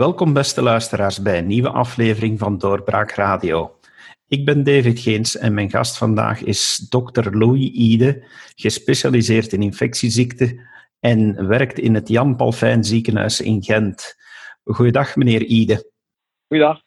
Welkom beste luisteraars bij een nieuwe aflevering van Doorbraak Radio. Ik ben David Geens en mijn gast vandaag is Dr. Louis Ide, gespecialiseerd in infectieziekten en werkt in het Jan Palfijn ziekenhuis in Gent. Goeiedag meneer Ide. Goeiedag.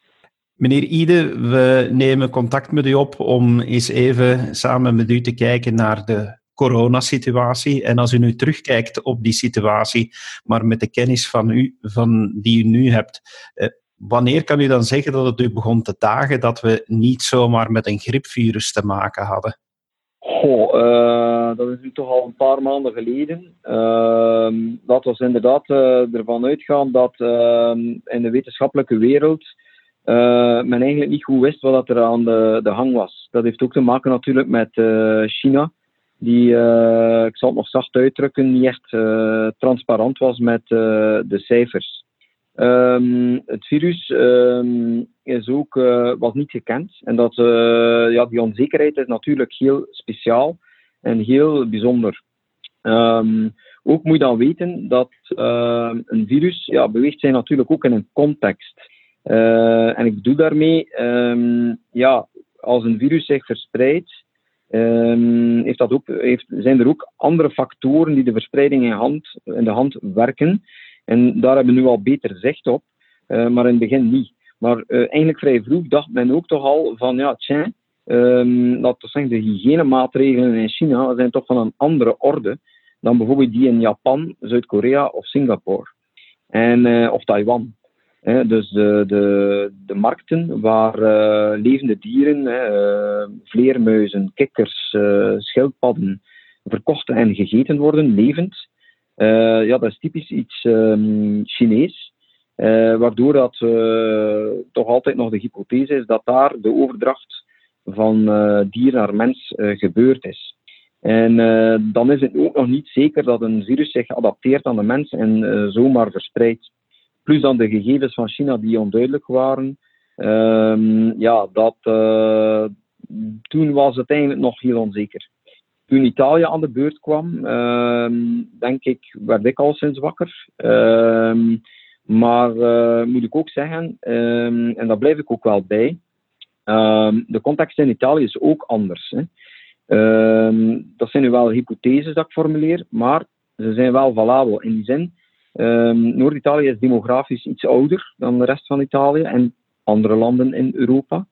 Meneer Ide, we nemen contact met u op om eens even samen met u te kijken naar de coronasituatie. En als u nu terugkijkt op die situatie, maar met de kennis van u, van, die u nu hebt, eh, wanneer kan u dan zeggen dat het u begon te dagen dat we niet zomaar met een griepvirus te maken hadden? Goh, uh, dat is nu toch al een paar maanden geleden. Dat was inderdaad uh, ervan uitgaan dat ehm, in de wetenschappelijke wereld men eigenlijk niet goed wist wat er aan de, de hang was. Dat heeft ook te maken natuurlijk met China die, uh, ik zal het nog zacht uitdrukken, niet echt uh, transparant was met uh, de cijfers. Um, het virus um, is ook, was niet gekend. En dat, ja, die onzekerheid is natuurlijk heel speciaal en heel bijzonder. Um, ook moet je dan weten dat een virus ja, beweegt zich natuurlijk ook in een context. en ik bedoel daarmee, ja, als een virus zich verspreidt, heeft dat ook, heeft, zijn er ook andere factoren die de verspreiding in, hand, in de hand werken. En daar hebben we nu al beter zicht op, uh, maar in het begin niet. Maar uh, eigenlijk vrij vroeg dacht men ook toch al van, ja, tja, dat zeggen, de hygiënemaatregelen in China zijn toch van een andere orde dan bijvoorbeeld die in Japan, Zuid-Korea of Singapore. En, uh, of Taiwan dus de, de, de markten waar uh, levende dieren, uh, vleermuizen, kikkers, uh, schildpadden verkocht en gegeten worden, levend. ja, dat is typisch iets um, Chinees. waardoor dat toch altijd nog de hypothese is dat daar de overdracht van dier naar mens gebeurd is. En dan is het ook nog niet zeker dat een virus zich adapteert aan de mens en zomaar verspreidt plus dan de gegevens van China die onduidelijk waren. Um, ja, dat, uh, toen was het eigenlijk nog heel onzeker. Toen Italië aan de beurt kwam, um, denk ik, werd ik al sinds wakker. Um, maar uh, moet ik ook zeggen, en daar blijf ik ook wel bij, de context in Italië is ook anders. Hè. dat zijn nu wel hypotheses dat ik formuleer, maar ze zijn wel valabel in die zin Um, Noord-Italië is demografisch iets ouder dan de rest van Italië en andere landen in Europa.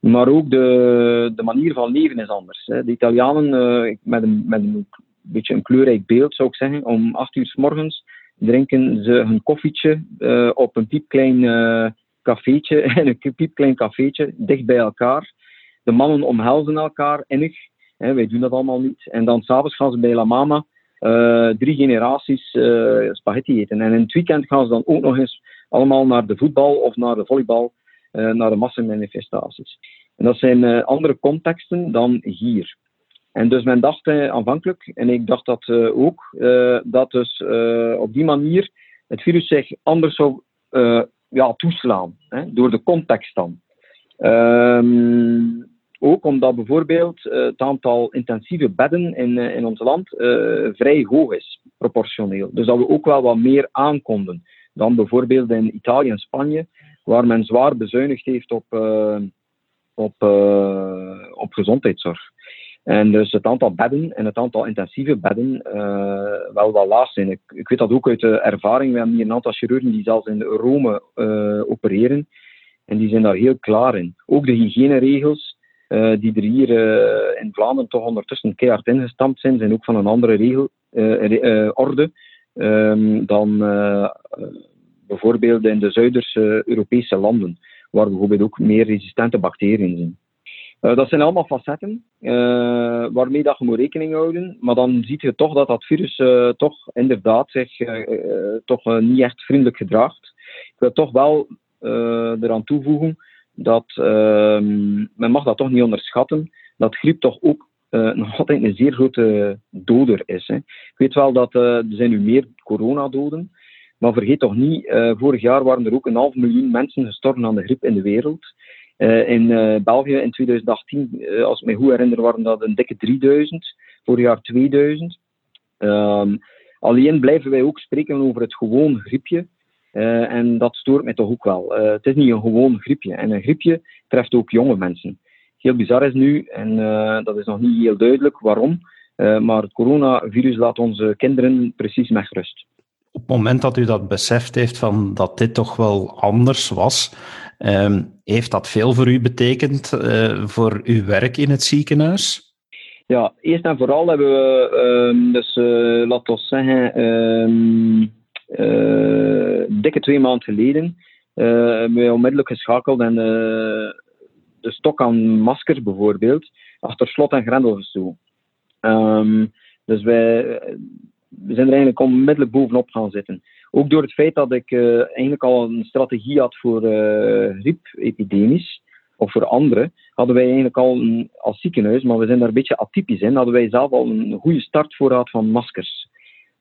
Maar ook de, de manier van leven is anders. Hè. De Italianen, uh, met, een, met een beetje een kleurrijk beeld zou ik zeggen, om acht uur s morgens drinken ze hun koffietje uh, op een piepklein uh, cafeetje, een piepklein cafeetje, dicht bij elkaar. De mannen omhelzen elkaar innig. Hè, wij doen dat allemaal niet. En dan s'avonds gaan ze bij La Mama uh, drie generaties uh, spaghetti eten. En in het weekend gaan ze dan ook nog eens allemaal naar de voetbal of naar de volleybal, uh, naar de massamanifestaties. En dat zijn andere contexten dan hier. En dus men dacht aanvankelijk, en ik dacht dat ook, dat dus op die manier het virus zich anders zou ja, toeslaan, hè, door de context dan. Um, ook omdat bijvoorbeeld uh, het aantal intensieve bedden in, uh, in ons land uh, vrij hoog is, proportioneel. Dus dat we ook wel wat meer aankonden dan bijvoorbeeld in Italië en Spanje, waar men zwaar bezuinigd heeft op, op, op gezondheidszorg. En dus het aantal bedden en het aantal intensieve bedden wel wat laag zijn. Ik, ik, weet dat ook uit de ervaring. We hebben hier een aantal chirurgen die zelfs in Rome opereren. En die zijn daar heel klaar in. Ook de hygiëneregels uh, die er hier uh, in Vlaanderen toch ondertussen keihard ingestampt zijn, zijn ook van een andere regel, uh, orde um, dan bijvoorbeeld in de Zuiderse Europese landen, waar bijvoorbeeld ook meer resistente bacteriën zijn. dat zijn allemaal facetten waarmee dat je moet rekening houden, maar dan zie je toch dat dat virus toch inderdaad zich toch niet echt vriendelijk gedraagt. Ik wil toch wel eraan toevoegen dat uh, men mag dat toch niet onderschatten, dat griep toch ook uh, nog altijd een zeer grote doder is. Hè. Ik weet wel dat uh, er zijn nu meer coronadoden, maar vergeet toch niet, uh, vorig jaar waren er ook een half miljoen mensen gestorven aan de griep in de wereld. in België in 2018, als ik me goed herinner, waren dat een dikke 3000, vorig jaar 2000. Um, alleen blijven wij ook spreken over het gewoon griepje. En dat stoort mij toch ook wel. het is niet een gewoon griepje. En een griepje treft ook jonge mensen. Heel bizar is nu, en dat is nog niet heel duidelijk waarom, maar het coronavirus laat onze kinderen precies met rust op het moment dat u dat beseft heeft van dat dit toch wel anders was, ehm, heeft dat veel voor u betekend voor uw werk in het ziekenhuis? Ja, eerst en vooral hebben we, um, dus laten we zeggen, uh, dikke twee maanden geleden, hebben we onmiddellijk geschakeld en de stok aan maskers bijvoorbeeld achter slot en grendel gestoken. dus wij we zijn er eigenlijk onmiddellijk bovenop gaan zitten. Ook door het feit dat ik eigenlijk al een strategie had voor uh, griepepidemisch, of voor anderen, hadden wij eigenlijk al een, als ziekenhuis, maar we zijn daar een beetje atypisch in, hadden wij zelf al een goede startvoorraad van maskers.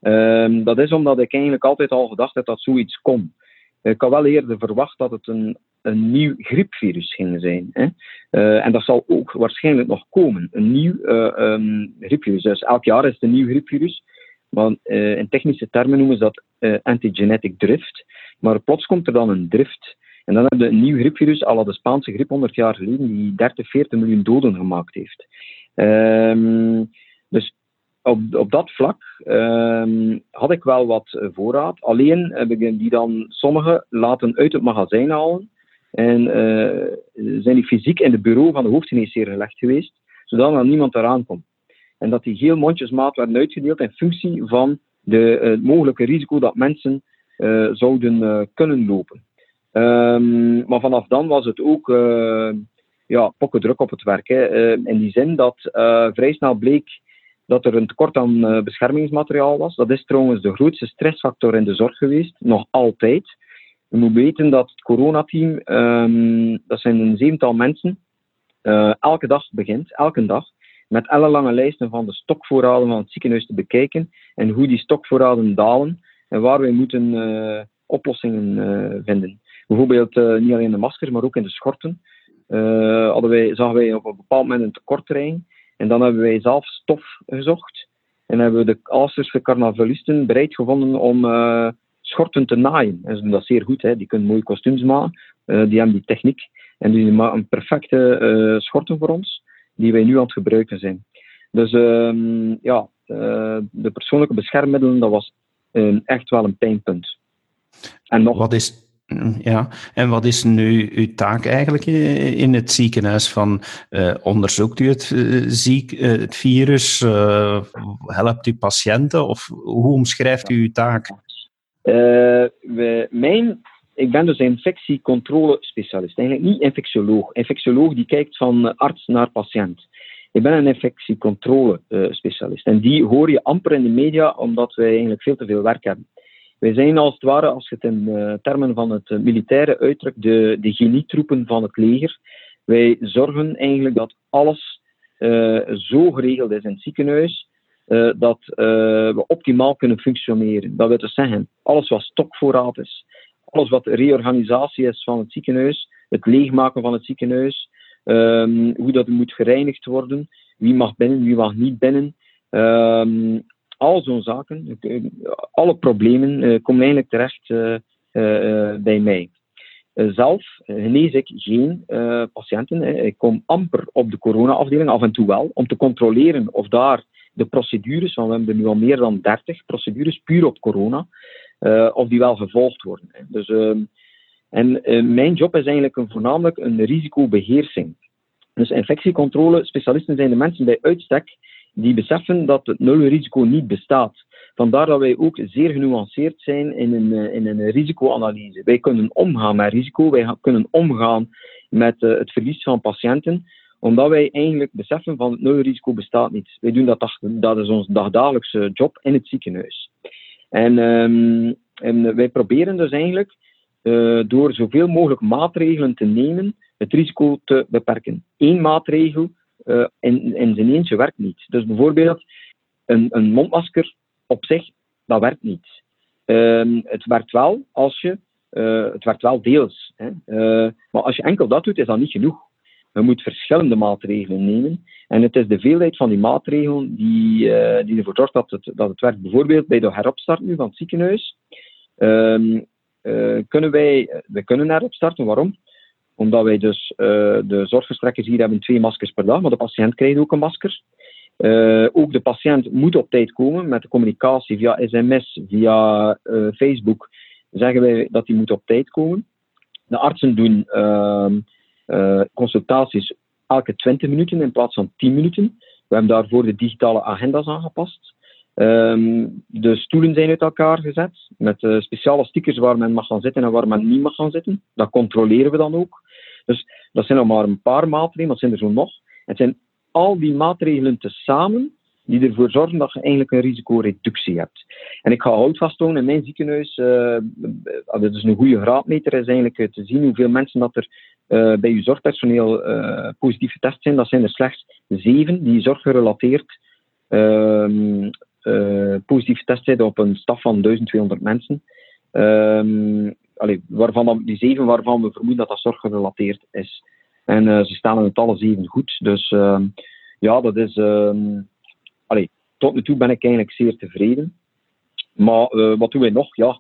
Um, dat is omdat ik eigenlijk altijd al gedacht heb dat zoiets kon. Ik had wel eerder verwacht dat het een, een nieuw griepvirus ging zijn. Hè. Uh, en dat zal ook waarschijnlijk nog komen. Een nieuw uh, um, griepvirus. Dus elk jaar is het een nieuw griepvirus. Maar uh, in technische termen noemen ze dat antigenetic drift. Maar plots komt er dan een drift. En dan hebben we een nieuw griepvirus, al de Spaanse griep 100 jaar geleden, die 30, 40 miljoen doden gemaakt heeft. Um, dus op, op dat vlak um, had ik wel wat voorraad. Alleen heb ik die dan sommige laten uit het magazijn halen. En uh, zijn die fysiek in het bureau van de hoofdgeneesheer gelegd geweest, zodat er niemand eraan komt en dat die heel mondjesmaat werden uitgedeeld in functie van de, het mogelijke risico dat mensen zouden kunnen lopen. Um, maar vanaf dan was het ook ja, druk op het werk. Hè. in die zin dat vrij snel bleek dat er een tekort aan beschermingsmateriaal was. Dat is trouwens de grootste stressfactor in de zorg geweest, nog altijd. We moeten weten dat het coronateam, um, dat zijn een zevental mensen, elke dag begint, elke dag met ellenlange lijsten van de stokvoorraden van het ziekenhuis te bekijken en hoe die stokvoorraden dalen en waar wij moeten uh, oplossingen uh, vinden. Bijvoorbeeld niet alleen de maskers, maar ook in de schorten. hadden wij, zagen wij op een bepaald moment een tekortterrein en dan hebben wij zelf stof gezocht en hebben we de Aalsterse carnavalisten bereid gevonden om schorten te naaien. En ze doen dat zeer goed, hè. die kunnen mooie kostuums maken, die hebben die techniek en die maken perfecte schorten voor ons die wij nu aan het gebruiken zijn. Dus uh, ja, de persoonlijke beschermmiddelen, dat was echt wel een pijnpunt. En nog... Wat is, ja, en wat is nu uw taak eigenlijk in het ziekenhuis? Van, uh, onderzoekt u het, ziek, het virus? helpt u patiënten? Of hoe omschrijft u uw taak? wij, mijn ik ben dus infectiecontrole-specialist. Eigenlijk niet infectioloog. Infectioloog die kijkt van arts naar patiënt. Ik ben een infectiecontrole-specialist. En die hoor je amper in de media, omdat wij eigenlijk veel te veel werk hebben. Wij zijn als het ware, als je het in uh, termen van het militaire uitdrukt, de, de genietroepen van het leger. Wij zorgen eigenlijk dat alles uh, zo geregeld is in het ziekenhuis dat we optimaal kunnen functioneren. Dat wil dus zeggen, alles wat stokvoorraad is, alles wat reorganisatie is van het ziekenhuis, het leegmaken van het ziekenhuis, um, hoe dat moet gereinigd worden, wie mag binnen, wie mag niet binnen. Um, al zo'n zaken, alle problemen uh, komen eigenlijk terecht uh, bij mij. zelf genees ik geen patiënten. Ik kom amper op de corona-afdeling, af en toe wel, om te controleren of daar de procedures, want we hebben nu al meer dan 30 procedures puur op corona, of die wel gevolgd worden. Dus, uh, en mijn job is eigenlijk voornamelijk een risicobeheersing. Dus infectiecontrole specialisten zijn de mensen bij uitstek die beseffen dat het nulrisico niet bestaat. Vandaar dat wij ook zeer genuanceerd zijn in een, in een risicoanalyse. Wij kunnen omgaan met risico, wij kunnen omgaan met uh, het verlies van patiënten, omdat wij eigenlijk beseffen van het nulrisico bestaat niet. Wij doen dat, dat is ons dagdagelijkse job in het ziekenhuis. En, um, en wij proberen dus eigenlijk uh, door zoveel mogelijk maatregelen te nemen, het risico te beperken. Eén maatregel uh, in, in zijn eentje werkt niet. Dus bijvoorbeeld een, een mondmasker op zich, dat werkt niet. Um, het werkt wel als je, uh, het werkt wel deels. Hè. maar als je enkel dat doet, is dat niet genoeg. Je moet verschillende maatregelen nemen. En het is de veelheid van die maatregelen die, die ervoor zorgt dat het, dat het werkt. Bijvoorbeeld bij de heropstart nu van het ziekenhuis. Um, kunnen wij, we kunnen erop starten. Waarom? Omdat wij dus de zorgverstrekkers hier hebben twee maskers per dag, maar de patiënt krijgt ook een masker. ook de patiënt moet op tijd komen met de communicatie via sms, via Facebook. Zeggen wij dat hij moet op tijd komen. De artsen doen ehm, consultaties elke 20 minuten in plaats van 10 minuten. We hebben daarvoor de digitale agenda's aangepast. Um, de stoelen zijn uit elkaar gezet met speciale stickers waar men mag gaan zitten en waar men niet mag gaan zitten. Dat controleren we dan ook. Dus dat zijn nog maar een paar maatregelen, dat zijn er zo nog. Het zijn al die maatregelen tezamen die ervoor zorgen dat je eigenlijk een risicoreductie hebt. En ik ga houvast tonen in mijn ziekenhuis, uh, dat is een goede graadmeter, is eigenlijk te zien hoeveel mensen dat er uh, bij je zorgpersoneel uh, positief getest zijn. Dat zijn er slechts zeven die zorggerelateerd uh, positief getest zijn op een staf van 1200 mensen. Ehm, allee, waarvan, die zeven waarvan we vermoeden dat dat zorggerelateerd is. En ze staan in het alle zeven goed. Dus ehm, ja, dat is allee, tot nu toe ben ik eigenlijk zeer tevreden. Maar uh, wat doen wij nog? Ja,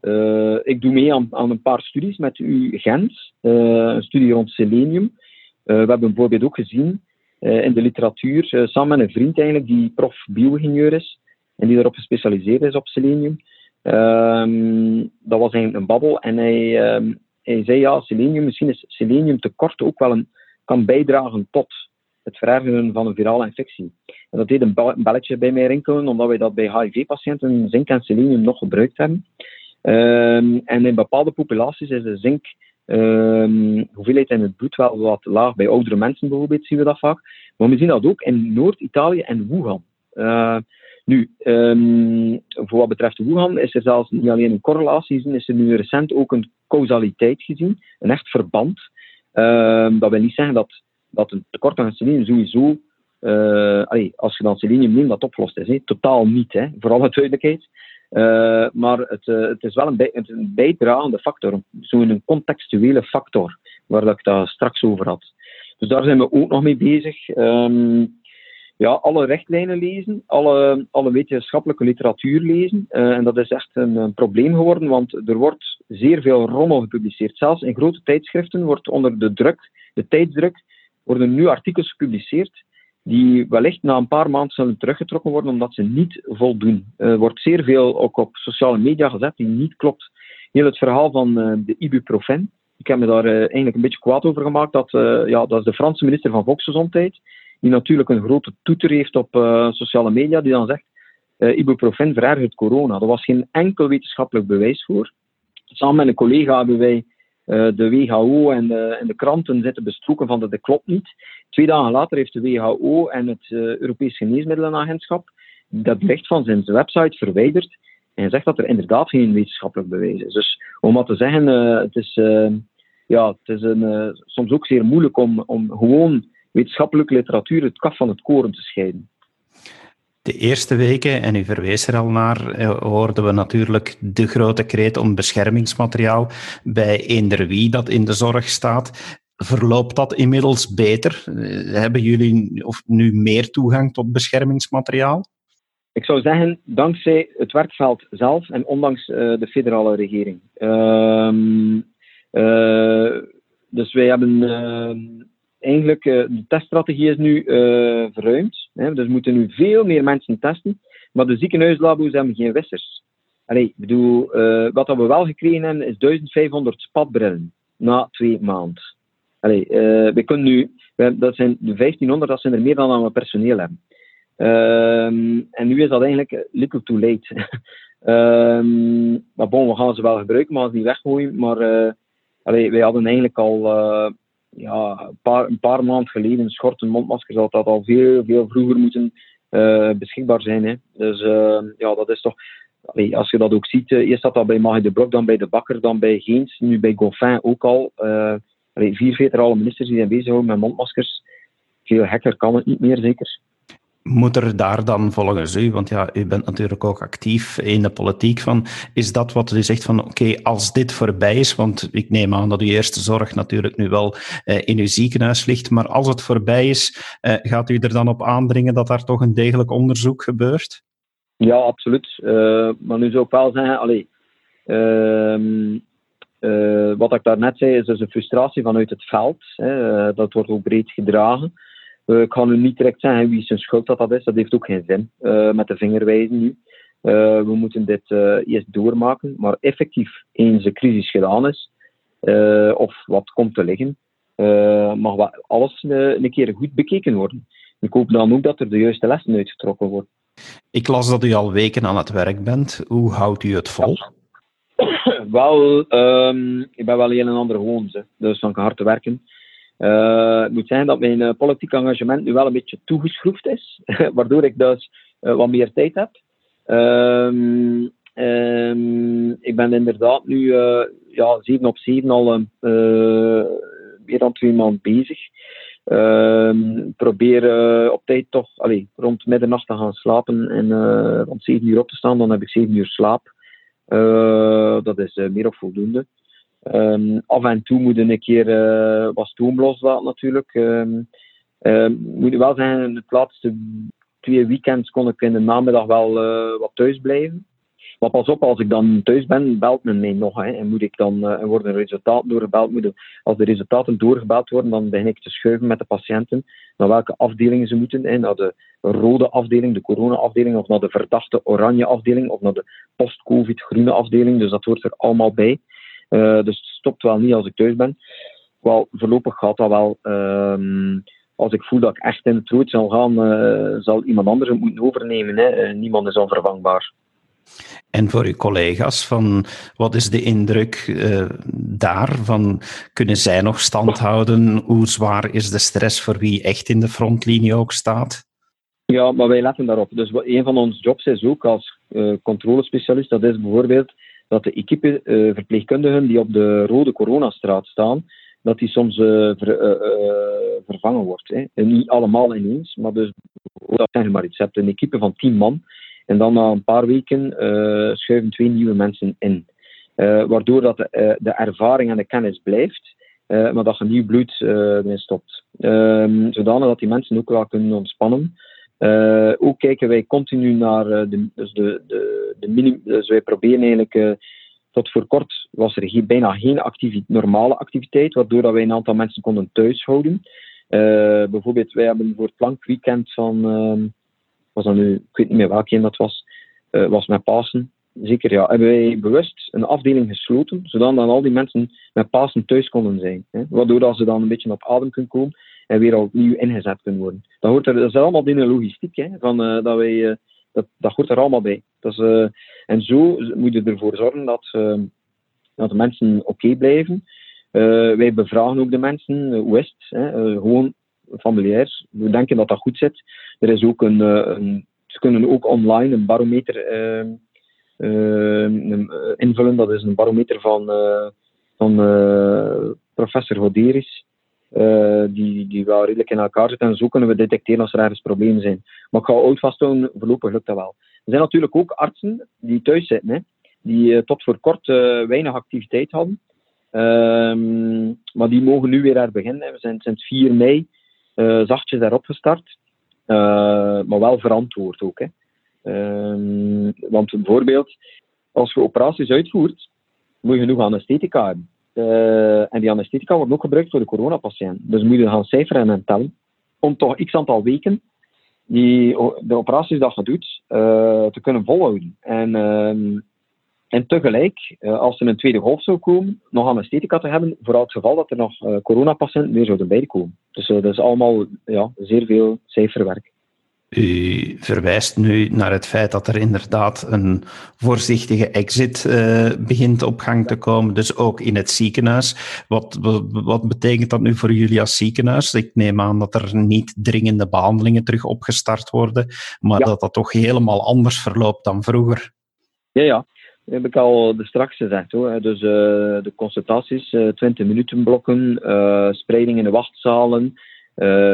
uh, ik doe mee aan, een paar studies met U Gent, een studie rond selenium. we hebben bijvoorbeeld ook gezien in de literatuur, samen met een vriend eigenlijk, die prof bio-ingenieur is en die daarop gespecialiseerd is op selenium. Ehm, dat was een babbel en hij, ehm, hij zei ja, selenium, misschien is selenium tekort ook wel een, kan bijdragen tot het verergeren van een virale infectie. En dat deed een belletje bij mij rinkelen, omdat wij dat bij HIV-patiënten zink en selenium nog gebruikt hebben. Um, en in bepaalde populaties is de zink hoeveelheid in het bloed wel wat laag. Bij oudere mensen bijvoorbeeld zien we dat vaak. Maar we zien dat ook in Noord-Italië en Wuhan. Uh, nu, um, voor wat betreft Wuhan is er zelfs niet alleen een correlatie gezien, is er nu recent ook een causaliteit gezien, een echt verband. dat wil niet zeggen dat dat een tekort aan selenium sowieso, allee, als je dan selenium neemt, dat opgelost is. Totaal niet, hè, voor alle duidelijkheid. Uh, maar het, uh, het, is wel een, bij, een bijdragende factor, zo'n contextuele factor, waar dat ik daar straks over had. Dus daar zijn we ook nog mee bezig. Um, ja, alle richtlijnen lezen, alle, alle wetenschappelijke literatuur lezen. Uh, en dat is echt een, probleem geworden, want er wordt zeer veel rommel gepubliceerd. Zelfs in grote tijdschriften wordt onder de druk, de tijdsdruk, worden nu artikels gepubliceerd die wellicht na een paar maanden zullen teruggetrokken worden omdat ze niet voldoen. Er wordt zeer veel ook op sociale media gezet die niet klopt. Heel het verhaal van uh, de ibuprofen. Ik heb me daar eigenlijk een beetje kwaad over gemaakt. Dat, ja, dat is de Franse minister van Volksgezondheid, die natuurlijk een grote toeter heeft op sociale media, die dan zegt ibuprofen verergert corona. Er was geen enkel wetenschappelijk bewijs voor. Samen met een collega hebben wij eh, de WHO en de, en de, kranten zitten besproken van dat dat klopt niet. Twee dagen later heeft de WHO en het Europees Geneesmiddelenagentschap dat bericht van zijn website verwijderd en zegt dat er inderdaad geen wetenschappelijk bewijs is. Dus om wat te zeggen, het is, ja, het is een, soms ook zeer moeilijk om, om gewoon wetenschappelijke literatuur het kaf van het koren te scheiden. De eerste weken, en u verwees er al naar, eh, hoorden we natuurlijk de grote kreet om beschermingsmateriaal bij eender wie dat in de zorg staat. Verloopt dat inmiddels beter? Eh, hebben jullie of nu meer toegang tot beschermingsmateriaal? Ik zou zeggen, dankzij het werkveld zelf en ondanks uh, de federale regering. Uh, uh, dus wij hebben ehm, eigenlijk, uh, de teststrategie is nu uh, verruimd. Hè, dus moeten nu veel meer mensen testen. Maar de ziekenhuislabo's hebben geen wissers. Allee, ik bedoel, uh, wat we wel gekregen hebben, is 1500 spatbrillen na twee maanden. Allee, we kunnen nu, dat zijn de 1500, dat zijn er meer dan we personeel hebben. Ehm, en nu is dat eigenlijk little too late. um, maar bon, we gaan ze wel gebruiken, maar ze niet weggooien. Maar allee, wij hadden eigenlijk al ja, een, paar, een paar maanden geleden, schort en mondmasker, dat al veel, veel vroeger moeten uh, beschikbaar zijn. Hè. Dus uh, ja, dat is toch. Als je dat ook ziet, uh, eerst dat dat bij Magie de Blok, dan bij de Bakker, dan bij Geens, nu bij Goffin ook al. Allee, vier federale ministers die zijn bezig met mondmaskers. Veel hekker kan het niet meer, zeker. Moet er daar dan volgens u, want ja, u bent natuurlijk ook actief in de politiek van, is dat wat u zegt van oké, als dit voorbij is, want ik neem aan dat uw eerste zorg natuurlijk nu wel eh, in uw ziekenhuis ligt, maar als het voorbij is, eh, gaat u er dan op aandringen dat daar toch een degelijk onderzoek gebeurt? Ja, absoluut. Uh, maar nu zou ik wel zeggen, Ehm, wat ik daarnet zei, is dus een frustratie vanuit het veld. Hè. dat wordt ook breed gedragen. Ik ga nu niet direct zeggen wie zijn schuld dat, dat is. Dat heeft ook geen zin met de vingerwijzen nu. we moeten dit eerst doormaken. Maar effectief, eens de crisis gedaan is, of wat komt te liggen, mag alles een keer goed bekeken worden. Ik hoop dan ook dat er de juiste lessen uitgetrokken worden. Ik las dat u al weken aan het werk bent. Hoe houdt u het vol? wel, um, ik ben wel een en ander gewoon, dus van hard te werken. Uh, het moet zijn dat mijn uh, politiek engagement nu wel een beetje toegeschroefd is, waardoor ik dus uh, wat meer tijd heb. Um, um, ik ben inderdaad nu ja, 7 op 7 al meer dan twee maanden bezig. Uh, probeer op tijd toch allee, rond middernacht te gaan slapen en rond 7 uur op te staan. Dan heb ik 7 uur slaap. Dat is meer of voldoende. Um, af en toe moet ik een keer wat stoom loslaten natuurlijk. Um, moet wel zeggen, de laatste twee weekends kon ik in de namiddag wel wat thuis blijven. Maar pas op, als ik dan thuis ben, belt men mij nog. Hè, en moet ik dan, uh, worden resultaten doorgebeld. Als de resultaten doorgebeld worden, dan begin ik te schuiven met de patiënten naar welke afdelingen ze moeten. Hè, naar de rode afdeling, de corona-afdeling, of naar de verdachte oranje afdeling, of naar de post-covid groene afdeling. Dus dat hoort er allemaal bij. Uh, dus het stopt wel niet als ik thuis ben. Wel, voorlopig gaat dat wel. Uh, als ik voel dat ik echt in het rood zal gaan, uh, zal iemand anders het moeten overnemen. Hè. niemand is onvervangbaar. En voor uw collega's, van wat is de indruk uh, daar? Van, kunnen zij nog stand houden? Hoe zwaar is de stress voor wie echt in de frontlinie ook staat? Ja, maar wij letten daarop. Dus een van onze jobs is ook als uh, controlespecialist, dat is bijvoorbeeld dat de equipe uh, verpleegkundigen die op de rode coronastraat staan, dat die soms ver, vervangen wordt. Hè. En niet allemaal ineens, maar dus, dat zeg maar iets. Je hebt een equipe van tien man en dan na een paar weken uh, schuiven twee nieuwe mensen in. Uh, waardoor dat de, uh, de, ervaring en de kennis blijft, maar dat er nieuw bloed erin stopt. Um, zodanig dat die mensen ook wel kunnen ontspannen. ook kijken wij continu naar de, dus de, de, de minimum. Dus wij proberen eigenlijk tot voor kort was er geen, bijna geen normale activiteit, waardoor dat wij een aantal mensen konden thuishouden. Uh, bijvoorbeeld, wij hebben voor het plankweekend van, uh, was dat nu, ik weet niet meer welke dat was, uh, was met Pasen. Zeker ja, hebben wij bewust een afdeling gesloten, zodat dan al die mensen met Pasen thuis konden zijn. Hè, waardoor dat ze dan een beetje op adem kunnen komen en weer opnieuw ingezet kunnen worden. Dat hoort er, dat is allemaal binnen logistiek, hè, van, dat, wij, dat, dat hoort er allemaal bij. Dat is, en zo moet je ervoor zorgen dat, dat de mensen oké blijven. wij bevragen ook de mensen, hoe is het? Hè? gewoon familiair. We denken dat dat goed zit. Er is ook een, eh, een ze kunnen ook online een barometer ehm, ehm, eh, invullen. Dat is een barometer van, van professor Hoderis. Uh, die, die wel redelijk in elkaar zitten. En zo kunnen we detecteren als er ergens problemen zijn. Maar ik ga oud vasthouden, voorlopig lukt dat wel. Er zijn natuurlijk ook artsen die thuis zitten, hè, die uh, tot voor kort uh, weinig activiteit hadden. Ehm, maar die mogen nu weer herbeginnen. We zijn sinds 4 mei zachtjes daarop gestart. Maar wel verantwoord ook. Hè. Uh, want bijvoorbeeld, als je operaties uitvoert, moet je genoeg anesthetica hebben. Uh, en die anesthetica wordt ook gebruikt voor de coronapatiënt. Dus moet je gaan cijferen en tellen. Om toch x aantal weken die, de operaties dat je doet, te kunnen volhouden. En ehm, en tegelijk, eh, als er een tweede golf zou komen, nog anesthetica te hebben, voor het geval dat er nog coronapatiënten meer zouden bijkomen. Dus dat is allemaal ja, zeer veel cijferwerk. U verwijst nu naar het feit dat er inderdaad een voorzichtige exit uh, begint op gang te komen, dus ook in het ziekenhuis. Wat, wat, wat, betekent dat nu voor jullie als ziekenhuis? Ik neem aan dat er niet dringende behandelingen terug opgestart worden, maar dat dat toch helemaal anders verloopt dan vroeger. Ja, ja. Dat heb ik al straks gezegd. Hoor. Dus uh, de consultaties, uh, 20 minuten blokken, spreiding in de wachtzalen,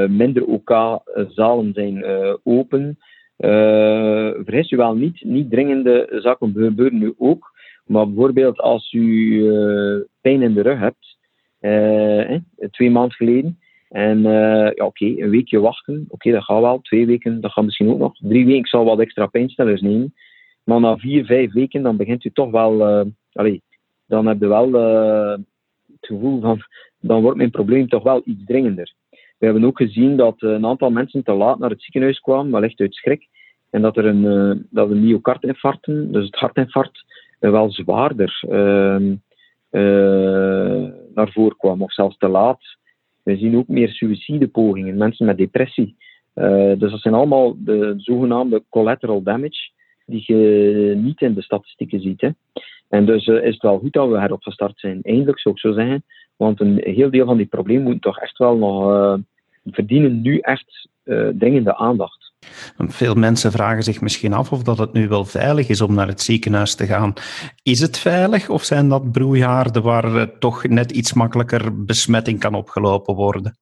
minder OK-zalen zijn open. vergis u wel niet, niet dringende zaken gebeuren nu ook. Maar bijvoorbeeld als u pijn in de rug hebt, twee maanden geleden, en ja, oké, een weekje wachten, oké, dat gaat wel. Twee weken, dat gaat misschien ook nog. Drie weken, ik zal wat extra pijnstillers nemen. Maar na vier, vijf weken dan begint u toch wel dan heb je wel het gevoel van, dan wordt mijn probleem toch wel iets dringender. We hebben ook gezien dat een aantal mensen te laat naar het ziekenhuis kwamen, wellicht uit schrik, en dat er een, dat een myocardinfarcten, dus het hartinfarct, wel zwaarder ehm, naar voren kwam, of zelfs te laat. We zien ook meer suïcidepogingen, mensen met depressie. dus dat zijn allemaal de zogenaamde collateral damage die je niet in de statistieken ziet. En dus is het wel goed dat we herop gestart zijn. Eindelijk zou ik zo zeggen. Want een heel deel van die problemen moet toch echt wel nog uh, verdienen nu echt uh, dringende aandacht. Veel mensen vragen zich misschien af of dat het nu wel veilig is om naar het ziekenhuis te gaan. Is het veilig of zijn dat broeihaarden waar toch net iets makkelijker besmetting kan opgelopen worden?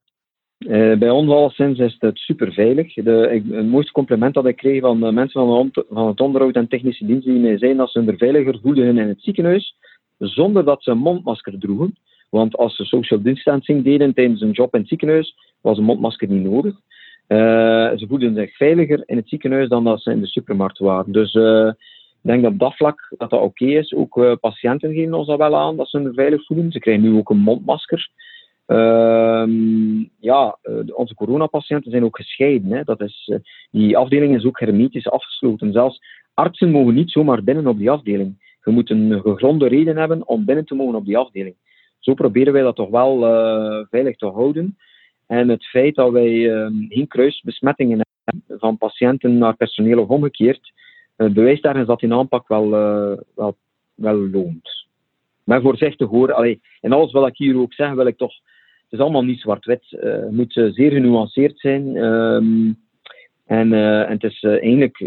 Uh, bij ons alleszins is het super veilig. De, ik, het mooiste compliment dat ik kreeg van mensen van, de, van het onderhoud en technische diensten die mij zeiden dat ze er veiliger voelden in het ziekenhuis, zonder dat ze een mondmasker droegen. Want als ze social distancing deden tijdens een job in het ziekenhuis, was een mondmasker niet nodig. Uh, ze voelden zich veiliger in het ziekenhuis dan dat ze in de supermarkt waren. Dus uh, ik denk dat op dat vlak dat dat oké is. Ook patiënten geven ons dat wel aan, dat ze zich veilig voelen. Ze krijgen nu ook een mondmasker. Ehm, ja, eh, onze coronapatiënten zijn ook gescheiden. Hè. Dat is, die afdeling is ook hermetisch afgesloten. Zelfs artsen mogen niet zomaar binnen op die afdeling. Je moet een gegronde reden hebben om binnen te mogen op die afdeling. Zo proberen wij dat toch wel uh, veilig te houden. En het feit dat wij ehm, geen kruisbesmettingen hebben van patiënten naar personeel of omgekeerd, bewijst ergens dat die aanpak wel, wel, wel loont. Maar voorzichtig hoor, allee, en alles wat ik hier ook zeg, wil ik toch het is allemaal niet zwart-wit. Uh, het moet zeer genuanceerd zijn. En, uh, en, het is uh, eigenlijk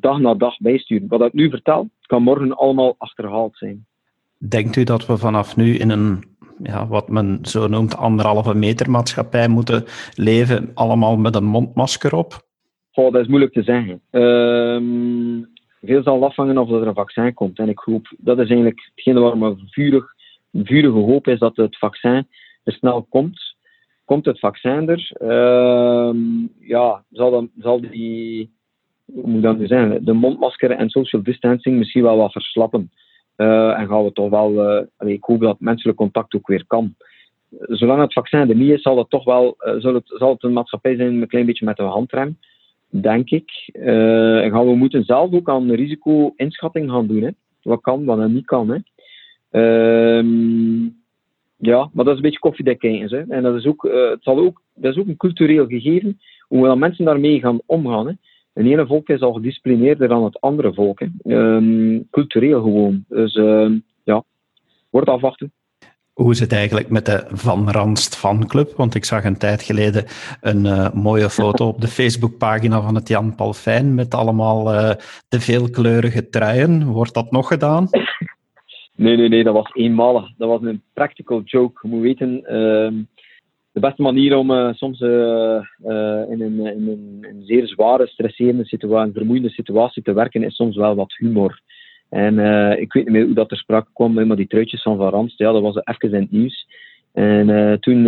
dag na dag bijsturen. Wat ik nu vertel, kan morgen allemaal achterhaald zijn. Denkt u dat we vanaf nu in een, ja, wat men zo noemt, anderhalve meter maatschappij moeten leven, allemaal met een mondmasker op? Dat is moeilijk te zeggen. Um, veel zal afhangen of er een vaccin komt. En ik hoop, dat is eigenlijk hetgene waar mijn vurig, vurige hoop is, dat het vaccin er snel komt. Komt het vaccin er, uh, ja, zal, dan, zal die, moet dat nu zijn, de mondmasker en social distancing misschien wel wat verslappen. Uh, en gaan we toch wel, uh, ik hoop dat menselijk contact ook weer kan. Zolang het vaccin er niet is, zal het toch wel, uh, zal, het, zal het een maatschappij zijn een klein beetje met een handrem, denk ik. en gaan we moeten zelf ook aan risico-inschatting gaan doen. Hè. Wat kan, wat niet kan. Hè. Ehm, ja, maar dat is een beetje koffiedekijns. Hè. En dat is, ook, het zal ook, dat is ook een cultureel gegeven, hoe dan mensen daarmee gaan omgaan. Hè. Een ene volk is al gedisciplineerder dan het andere volk. Hè. Um, cultureel gewoon. Dus uh, ja, wordt afwachten. Hoe is het eigenlijk met de Van Ranst fanclub? Want ik zag een tijd geleden een uh, mooie foto op de Facebookpagina van het Jan Palfijn met allemaal uh, de veelkleurige truien. Wordt dat nog gedaan? Nee, nee, nee, dat was eenmalig. Dat was een practical joke. Je moet weten, uh, de beste manier om uh, soms uh, in, een, in, een, een, zeer zware, stresserende situatie, vermoeiende situatie te werken, is soms wel wat humor. En ik weet niet meer hoe dat er sprake kwam, maar die truitjes van Van ja, dat was even in het nieuws. En toen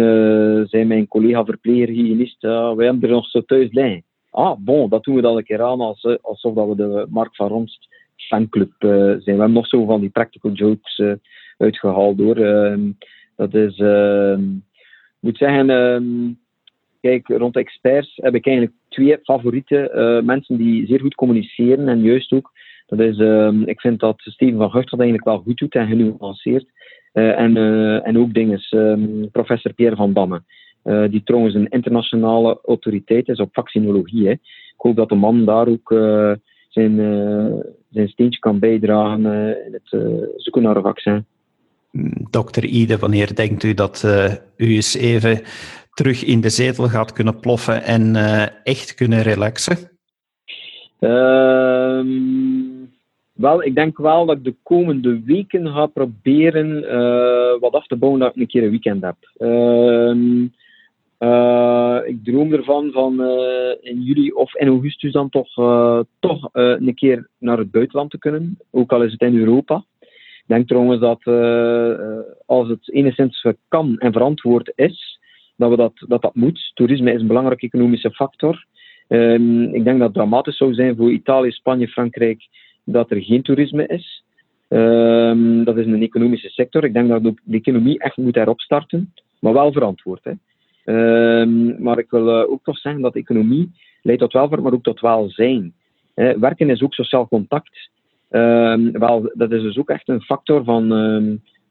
zei mijn collega verpleger, hygiënist, wij hebben er nog zo thuis liggen. Ah, bon, dat doen we dan een keer aan alsof dat we de Mark van Ranst fanclub zijn. We hebben nog zo van die practical jokes uitgehaald hoor. Uh, dat is, ehm, moet zeggen, ehm, kijk, rond experts heb ik eigenlijk twee favoriete eh, mensen die zeer goed communiceren en juist ook. Dat is, ehm, ik vind dat Steven van Gucht dat eigenlijk wel goed doet en genuanceerd. en, en ook dinges, professor Pierre van Damme. die trouwens een internationale autoriteit is op vaccinologie. Hè. Ik hoop dat de man daar ook zijn, zijn steentje kan bijdragen in het zoeken naar een vaccin. Dokter Ide, wanneer denkt u dat u eens even terug in de zetel gaat kunnen ploffen en echt kunnen relaxen? Ehm, wel, ik denk wel dat ik de komende weken ga proberen wat af te bouwen dat ik een keer een weekend heb. Ehm, ik droom ervan van in juli of in augustus dan toch, toch een keer naar het buitenland te kunnen, ook al is het in Europa. Denk trouwens dat als het enigszins kan en verantwoord is, dat we dat, dat, dat moet. Toerisme is een belangrijke economische factor. Um, ik denk dat het dramatisch zou zijn voor Italië, Spanje, Frankrijk dat er geen toerisme is. Ehm, dat is een economische sector. Ik denk dat de economie echt moet erop starten, maar wel verantwoord. Hè. Ehm, maar ik wil ook toch zeggen dat economie leidt tot welvaart, maar ook tot welzijn. werken is ook sociaal contact. Ehm, wel, dat is dus ook echt een factor van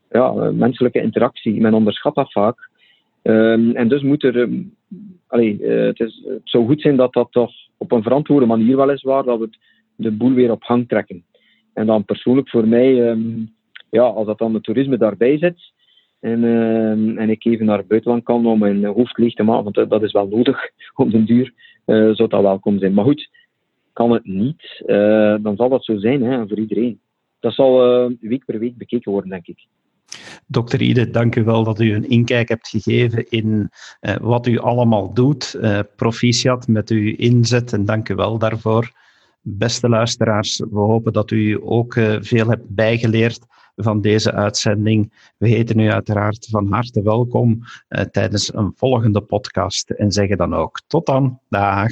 ja, menselijke interactie. Men onderschat dat vaak. en dus moet er eh, het, is, het zou goed zijn dat dat toch op een verantwoorde manier wel is waar, dat we de boel weer op gang trekken. En dan persoonlijk voor mij, ehm, ja, als dat dan het toerisme daarbij zit, en, ehm, en ik even naar het buitenland kan om mijn hoofd leeg te maken, want dat is wel nodig op den duur, uh, zou dat welkom zijn. Maar goed, kan het niet, uh, dan zal dat zo zijn hè, voor iedereen. Dat zal week per week bekeken worden, denk ik. Dokter Ide, dank u wel dat u een inkijk hebt gegeven in uh, wat u allemaal doet. Proficiat met uw inzet en dank u wel daarvoor. Beste luisteraars, we hopen dat u ook veel hebt bijgeleerd van deze uitzending. We heten u uiteraard van harte welkom tijdens een volgende podcast en zeggen dan ook tot dan. Dag.